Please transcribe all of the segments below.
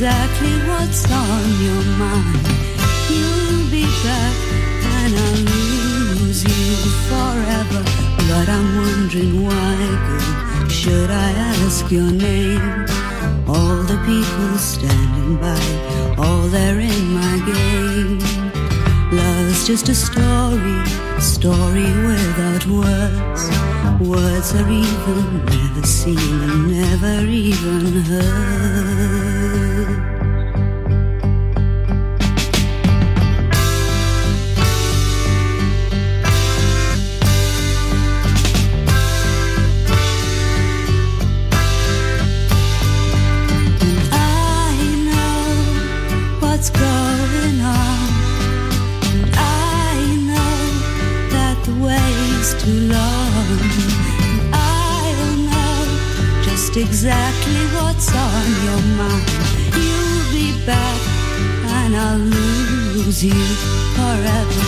Exactly what's on your mind. You'll be back and I'll lose you forever. But I'm wondering why, girl, should I ask your name? All the people standing by, all they're in my game. Just a story, story without words. Words are even never seen and never even heard. You forever.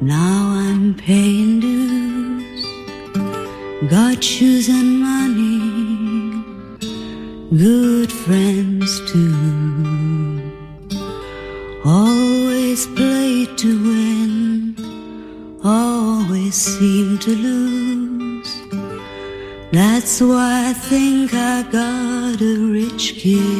Now I'm paying dues. Got shoes and money, good friends too. Always play to win, always seem to lose. That's why I think I got a rich kid's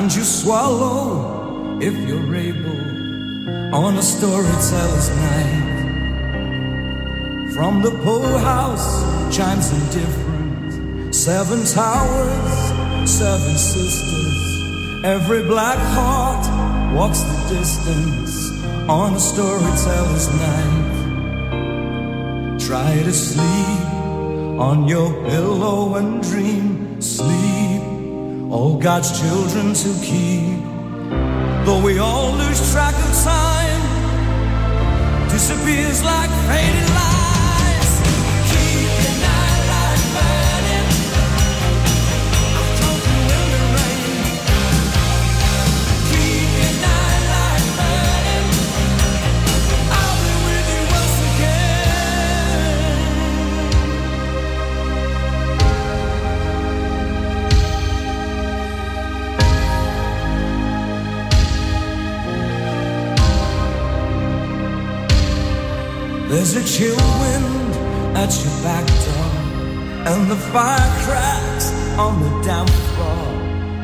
And you swallow if you're able on a storyteller's night. From the poorhouse chimes indifferent, seven towers, seven sisters. Every black heart walks the distance on a storyteller's night. Try to sleep on your pillow and dream sleep, all God's children to keep. Though we all lose track of time, disappears like faded chill wind at your back door, and the fire cracks on the damp floor.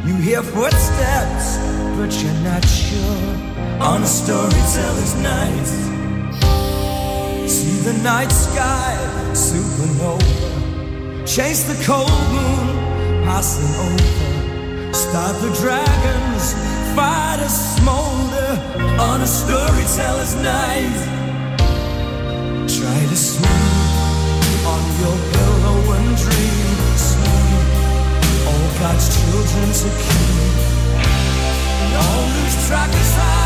You hear footsteps, but you're not sure. On a storyteller's night, see the night sky supernova, chase the cold moon passing over. Start the dragons, fight a smolder on a storyteller's night. Try to sleep on your pillow and dream. Sleep, all God's children to keep. Don't track of time.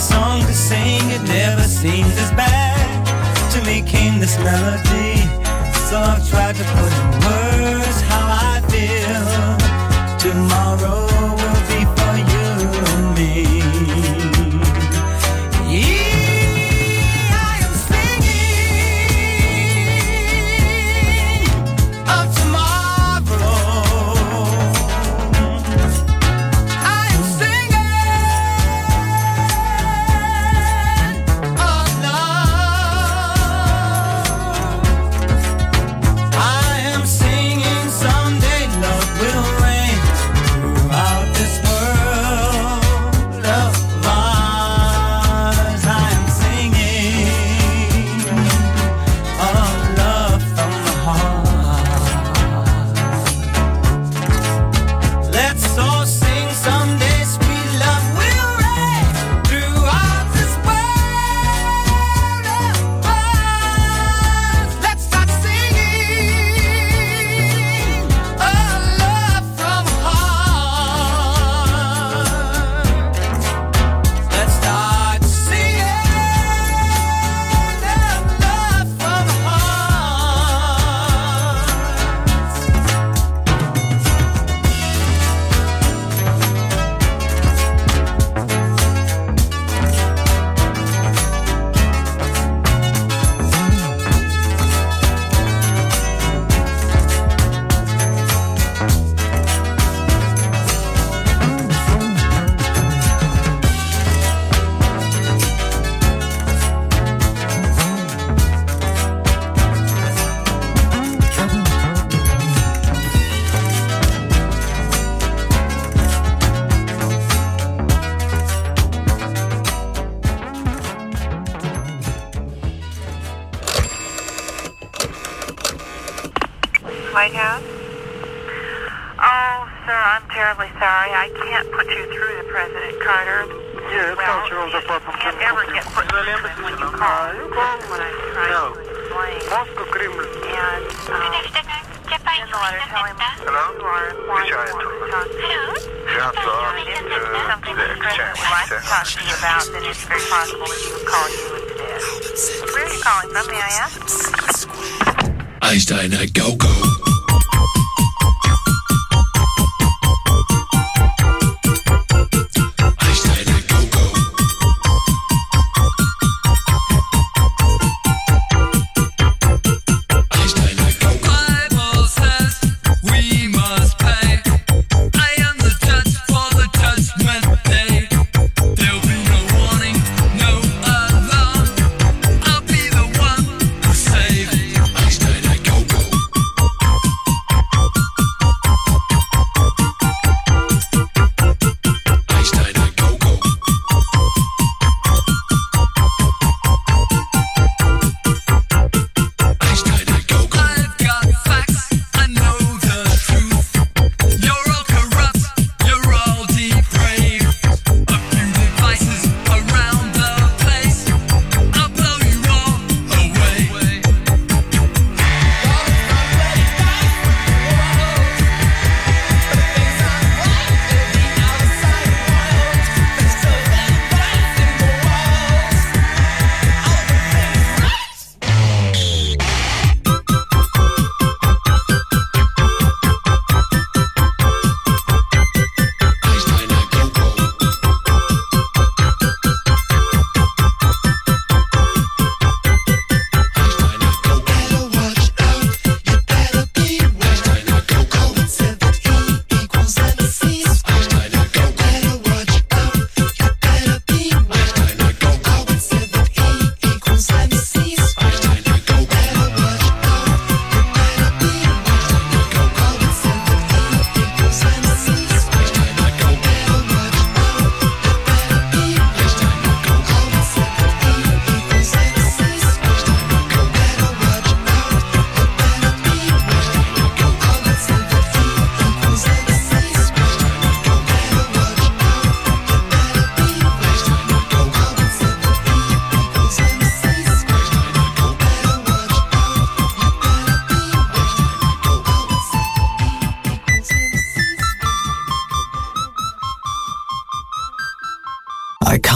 song to sing, it never seems as bad. To me came this melody, so I've tried to put